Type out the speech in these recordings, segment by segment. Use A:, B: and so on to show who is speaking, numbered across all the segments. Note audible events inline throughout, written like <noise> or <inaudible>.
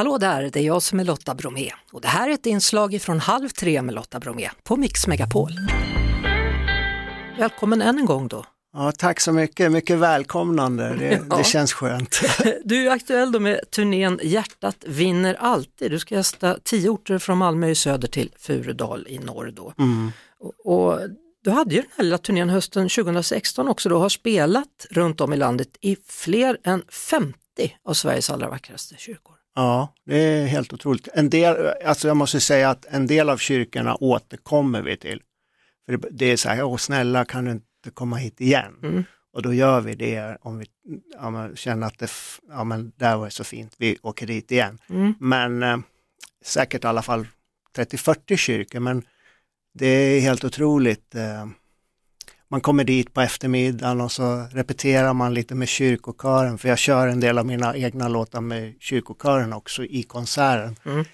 A: Hallå där, det är jag som är Lotta Bromé och det här är ett inslag från Halv tre med Lotta Bromé på Mix Megapol. Välkommen än en gång då.
B: Ja, tack så mycket, mycket välkomnande, det, <laughs>
A: Ja.
B: det känns skönt. <laughs>
A: Du är aktuell då med turnén Hjärtat vinner alltid. Du ska gästa tio orter från Malmö i söder till Furudal i norr då.
B: Mm.
A: Och, och du hade ju den här lilla turnén hösten 2016 också då, har spelat runt om i landet i fler än 50 av Sveriges allra vackraste kyrkor.
B: Ja, det är helt otroligt. En del, alltså jag måste säga att en del av kyrkorna återkommer vi till. För det, det är så här, åh snälla kan du inte komma hit igen?
A: Mm.
B: Och då gör vi det om vi ja, men, känner att det, ja, men, där var det så fint, vi åker dit igen.
A: Mm.
B: Men eh, säkert i alla fall 30-40 kyrkor, men det är helt otroligt. Eh, man kommer dit på eftermiddagen och så repeterar man lite med kyrkokören, för jag kör en del av mina egna låtar med kyrkokören också i konserten.
A: Mm.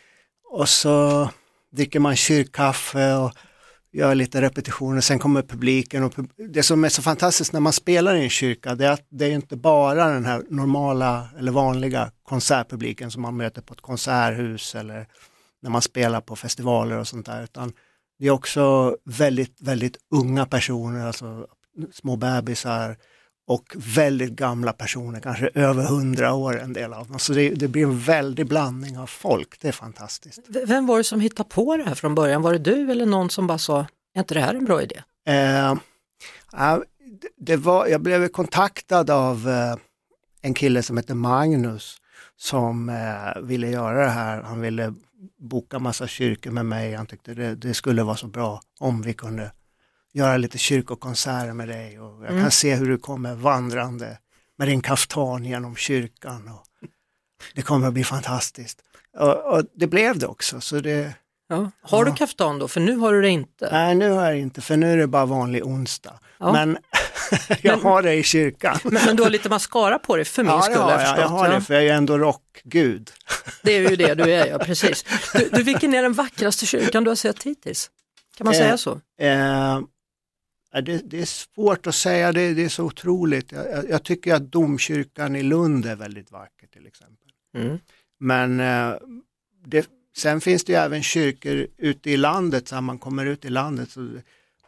B: Och så dricker man kyrkkaffe och gör lite repetitioner, sen kommer publiken och pub- det som är så fantastiskt när man spelar i en kyrka det är att det är inte bara den här normala eller vanliga konsertpubliken som man möter på ett konserthus eller när man spelar på festivaler och sånt där utan det är också väldigt, väldigt unga personer, alltså små bebisar och väldigt gamla personer, kanske över hundra år en del av dem. Så det, det blir en väldig blandning av folk, det är fantastiskt.
A: Vem var det som hittade på det här från början? Var det du eller någon som bara sa, är inte det här en bra idé?
B: Eh, det var, jag blev kontaktad av eh, en kille som heter Magnus som eh, ville göra det här. Han ville boka massa kyrkor med mig. Han tyckte det, det skulle vara så bra om vi kunde göra lite kyrkokonserter med dig och jag
A: Mm.
B: kan se hur du kommer vandrande med din kaftan genom kyrkan. Och det kommer att bli fantastiskt. Och, och det blev det också. Så det,
A: Ja. Har du
B: Ja.
A: kaftan då? För nu har du det inte.
B: Nej, nu har jag inte, för nu är det bara vanlig onsdag.
A: Ja.
B: Men <laughs> jag har det i kyrkan.
A: Men, men du har lite mascara på dig för min
B: Ja,
A: skull
B: har jag,
A: jag
B: har
A: ja.
B: det, för jag är ändå rockgud.
A: Det är ju det du är, ja <laughs> precis. Du, du vilken är den vackraste kyrkan du har sett hittills? Kan man
B: Eh,
A: säga så?
B: Eh, ja, det, det är svårt att säga, det, det är så otroligt. Jag, jag, tycker att domkyrkan i Lund är väldigt vacker till exempel.
A: Mm.
B: Men eh, det, sen finns det ju även kyrkor ute i landet, så man kommer ut i landet så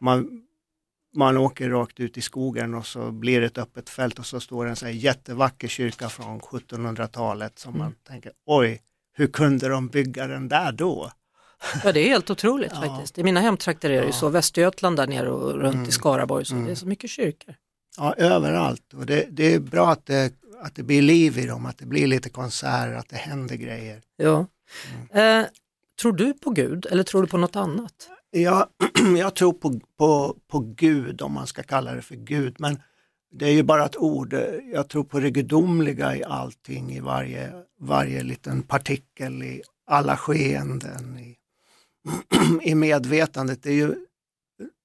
B: man, man åker rakt ut i skogen och så blir det ett öppet fält och så står en sån jättevacker kyrka från 1700-talet som man
A: Mm.
B: tänker, oj, hur kunde de bygga den där då?
A: Ja det är helt otroligt <laughs>
B: Ja.
A: faktiskt. I mina hemtrakter är det ju så, Västergötland där nere och runt
B: Mm.
A: i Skaraborg, så
B: Mm.
A: det är så mycket kyrkor.
B: Ja, överallt. Och det, det är bra att det, att det blir liv i dem, att det blir lite konserter, att det händer grejer.
A: Ja.
B: Mm.
A: Eh, tror du på Gud eller tror du på något annat?
B: Jag, <clears throat> jag tror på, på, på Gud, om man ska kalla det för Gud, men det är ju bara ett ord. Jag tror på det gudomliga i allting, i varje, varje liten partikel, i alla skeenden, i, <clears throat> i medvetandet. Det är ju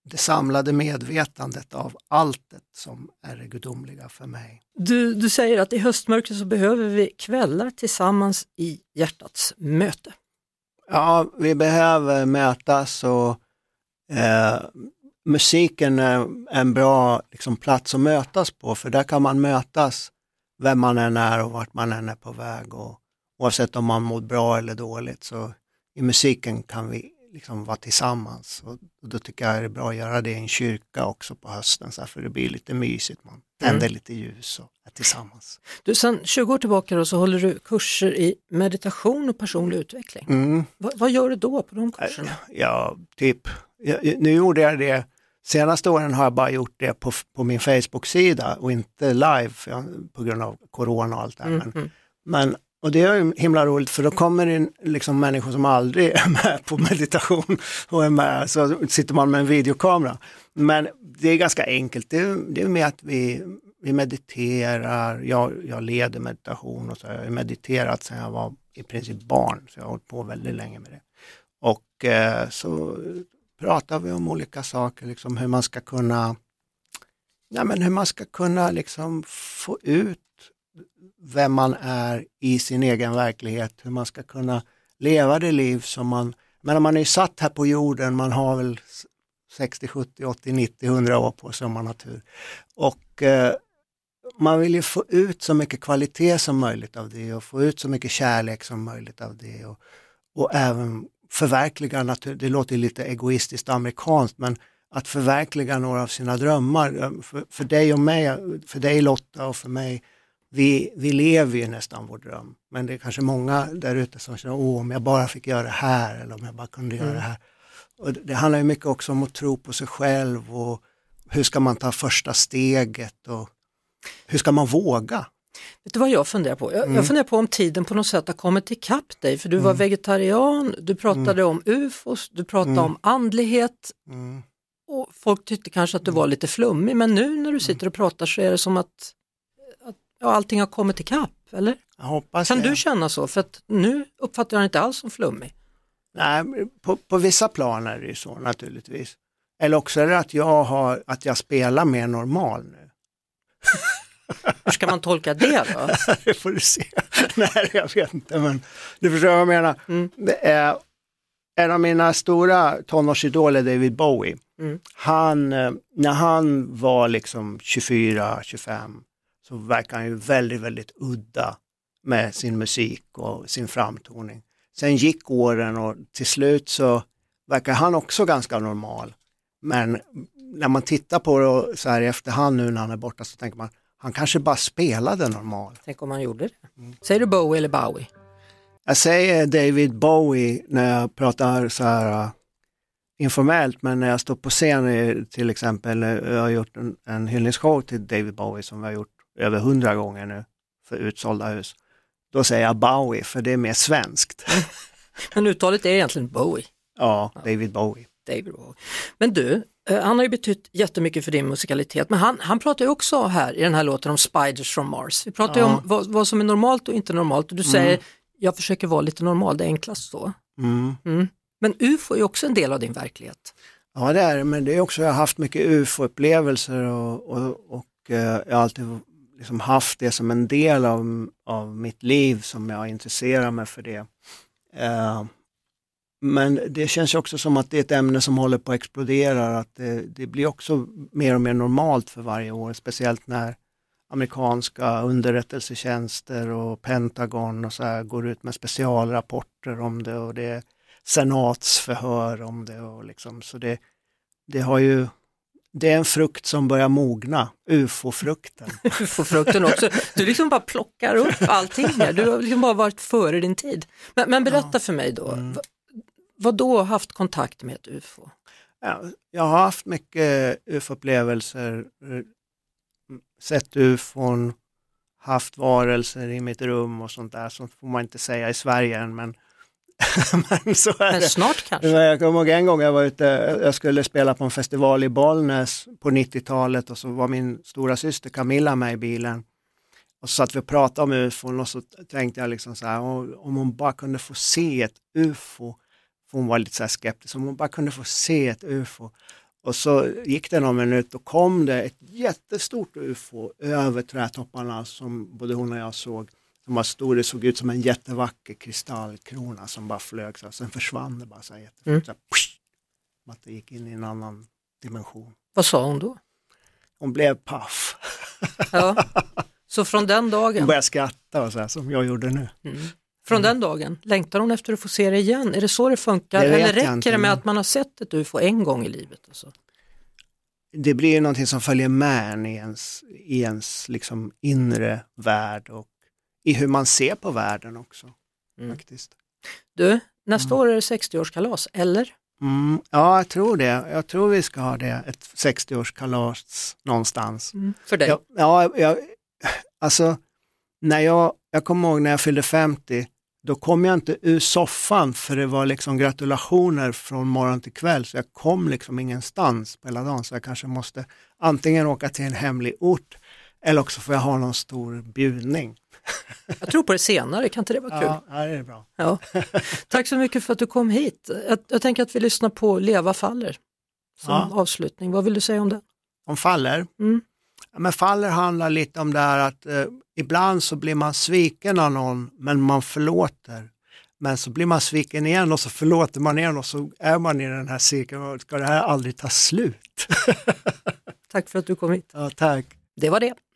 B: det samlade medvetandet av alltet som är det gudomliga för mig.
A: Du, du säger att i höstmörkret så behöver vi kvällar tillsammans i hjärtats möte.
B: Ja, vi behöver mötas och eh, musiken är en bra liksom, plats att mötas på för där kan man mötas vem man än är och vart man än är på väg. Och, oavsett om man mår bra eller dåligt så i musiken kan vi liksom vara tillsammans. Och, och då tycker jag det är bra att göra det i en kyrka också på hösten så här, för det blir lite mysigt. Man tänder lite ljus och är tillsammans.
A: Du, sen 20 år tillbaka då, så håller du kurser i meditation och personlig utveckling.
B: Mm.
A: Va, vad gör du då på de kurserna?
B: Ja, typ. Jag, nu gjorde jag det, senaste åren har jag bara gjort det på, på min Facebook-sida och inte live för jag, på grund av corona och allt det här.
A: Mm,
B: Men,
A: mm.
B: men, och det är himla roligt för då kommer det in liksom människor som aldrig är med på meditation och är med, så sitter man med en videokamera. Men det är ganska enkelt, det är, det är med att vi, vi mediterar, jag, jag leder meditation och så har jag mediterat sedan jag var i princip barn, så jag har hållit på väldigt länge med det. Och eh, så pratar vi om olika saker, liksom hur man ska kunna, ja, men hur man ska kunna liksom få ut vem man är i sin egen verklighet, hur man ska kunna leva det liv som man, men man är ju satt här på jorden, man har väl 60, 70, 80, 90, 100 år på sig om man har tur. Och eh, man vill ju få ut så mycket kvalitet som möjligt av det och få ut så mycket kärlek som möjligt av det. Och, och även förverkliga, natur, det låter lite egoistiskt amerikanskt, men att förverkliga några av sina drömmar. Eh, för, för dig och mig, för dig Lotta och för mig, vi, vi lever ju nästan vår dröm. Men det är kanske många där ute som känner, åh om jag bara fick göra det här eller om jag bara kunde göra mm. det här. Och det handlar ju mycket också om att tro på sig själv och hur ska man ta första steget och hur ska man våga?
A: Vet du vad jag funderar på? Jag, mm. jag funderar på om tiden på något sätt har kommit ikapp dig, för du var mm. vegetarian, du pratade mm. om ufos, du pratade mm. om andlighet mm. och folk tyckte kanske att du var lite flummig, men nu när du sitter och pratar så är det som att ja, allting har kommit ikapp, eller?
B: Jag hoppas
A: kan
B: det.
A: du känna så? För att nu uppfattar jag dig inte alls som flummig.
B: Nej, på, på vissa plan är det ju så naturligtvis. Eller också är det att jag, har, att jag spelar mer normal nu.
A: Hur ska man tolka det då? <laughs>
B: det får du se. <laughs> Nej, jag vet inte, men du förstår vad jag menar. Mm. Det är, en av mina stora tonårsidoler, David Bowie, mm. han, eh, när han var liksom 24-25 så verkar han ju väldigt, väldigt udda med sin musik och sin framtoning. Sen gick åren och till slut så verkar han också ganska normal. Men när man tittar på det så här i efterhand nu när han är borta så tänker man, han kanske bara spelade normal.
A: Tänk om han gjorde det. Mm. Säger du Bowie eller Bowie?
B: Jag säger David Bowie när jag pratar så här uh, informellt, men när jag står på scen till exempel, jag har gjort en, en hyllningsshow till David Bowie som vi har gjort över hundra gånger nu för utsålda hus. Då säger jag Bowie för det är mer svenskt. <laughs>
A: men uttalet är egentligen Bowie?
B: Ja, David Bowie.
A: David Bowie. Men du, eh, han har ju betytt jättemycket för din musikalitet, men han, han pratar ju också här i den här låten om Spiders from Mars. Vi pratar ja. ju om vad, vad, som är normalt och inte normalt och du säger, mm. jag försöker vara lite normal, det är enklast så. Mm. Mm. Men UFO är också en del av din verklighet.
B: Ja det är det, men det är också, jag har haft mycket UFO-upplevelser och, och, och eh, jag har alltid liksom haft det som en del av, av mitt liv som jag intresserar mig för det. Uh, men det känns också som att det är ett ämne som håller på att explodera, att det, det, blir också mer och mer normalt för varje år, speciellt när amerikanska underrättelsetjänster och Pentagon och så här går ut med specialrapporter om det och det är senatsförhör om det och liksom, så det, det har ju det är en frukt som börjar mogna, ufo-frukten. <laughs>
A: ufo-frukten också. Du liksom bara plockar upp allting här, du har liksom bara varit före din tid. Men, men berätta ja. för mig då, mm. vad då haft kontakt med ett ufo?
B: Ja, jag har haft mycket ufo-upplevelser, sett ufon, haft varelser i mitt rum och sånt där, sånt får man inte säga i Sverige än, men <laughs>
A: men, så är Men snart kanske?
B: Jag kommer ihåg en gång jag var ute, jag skulle spela på en festival i Bollnäs på 90-talet och så var min stora syster Camilla med i bilen. Och så satt vi och pratade om ufon och så tänkte jag liksom så här, om hon bara kunde få se ett ufo, för hon var lite så här skeptisk, om hon bara kunde få se ett ufo. Och så gick det någon minut och kom det ett jättestort ufo över trädtopparna som både hon och jag såg som var stor, det såg ut som en jättevacker kristallkrona som bara flög så sen försvann det bara så här jättefort. Mm. Så här, att det gick in i en annan dimension.
A: Vad sa hon då?
B: Hon blev paff.
A: Ja. Så från den dagen?
B: Hon började skratta och så här, som jag gjorde nu. Mm.
A: Från mm. den dagen, längtar hon efter att få se det igen? Är det så det funkar? Det Eller räcker det med att man har sett ett UFO en gång i livet? Alltså?
B: Det blir någonting som följer med i ens, i ens liksom inre värld och i hur man ser på världen också. Mm. faktiskt.
A: Du, nästa mm. år är det 60-årskalas, eller?
B: Mm, ja, jag tror det. Jag tror vi ska ha det, ett 60-årskalas någonstans.
A: Mm. För dig?
B: Jag, ja, jag, alltså, när jag, jag kommer ihåg när jag fyllde 50, då kom jag inte ur soffan för det var liksom gratulationer från morgon till kväll, så jag kom liksom ingenstans på hela dagen, så jag kanske måste antingen åka till en hemlig ort eller också får jag ha någon stor bjudning. <laughs>
A: Jag tror på det senare, kan inte det vara kul?
B: Ja, ja det är bra.
A: Ja. Tack så mycket för att du kom hit. Jag, jag tänker att vi lyssnar på Leva faller som ja. avslutning. Vad vill du säga om det?
B: Om faller? Mm. Men faller handlar lite om det här att eh, ibland så blir man sviken av någon men man förlåter. Men så blir man sviken igen och så förlåter man igen och så är man i den här cirkeln. Ska det här aldrig ta slut? <laughs>
A: tack för att du kom hit.
B: Ja, tack.
A: Det var det.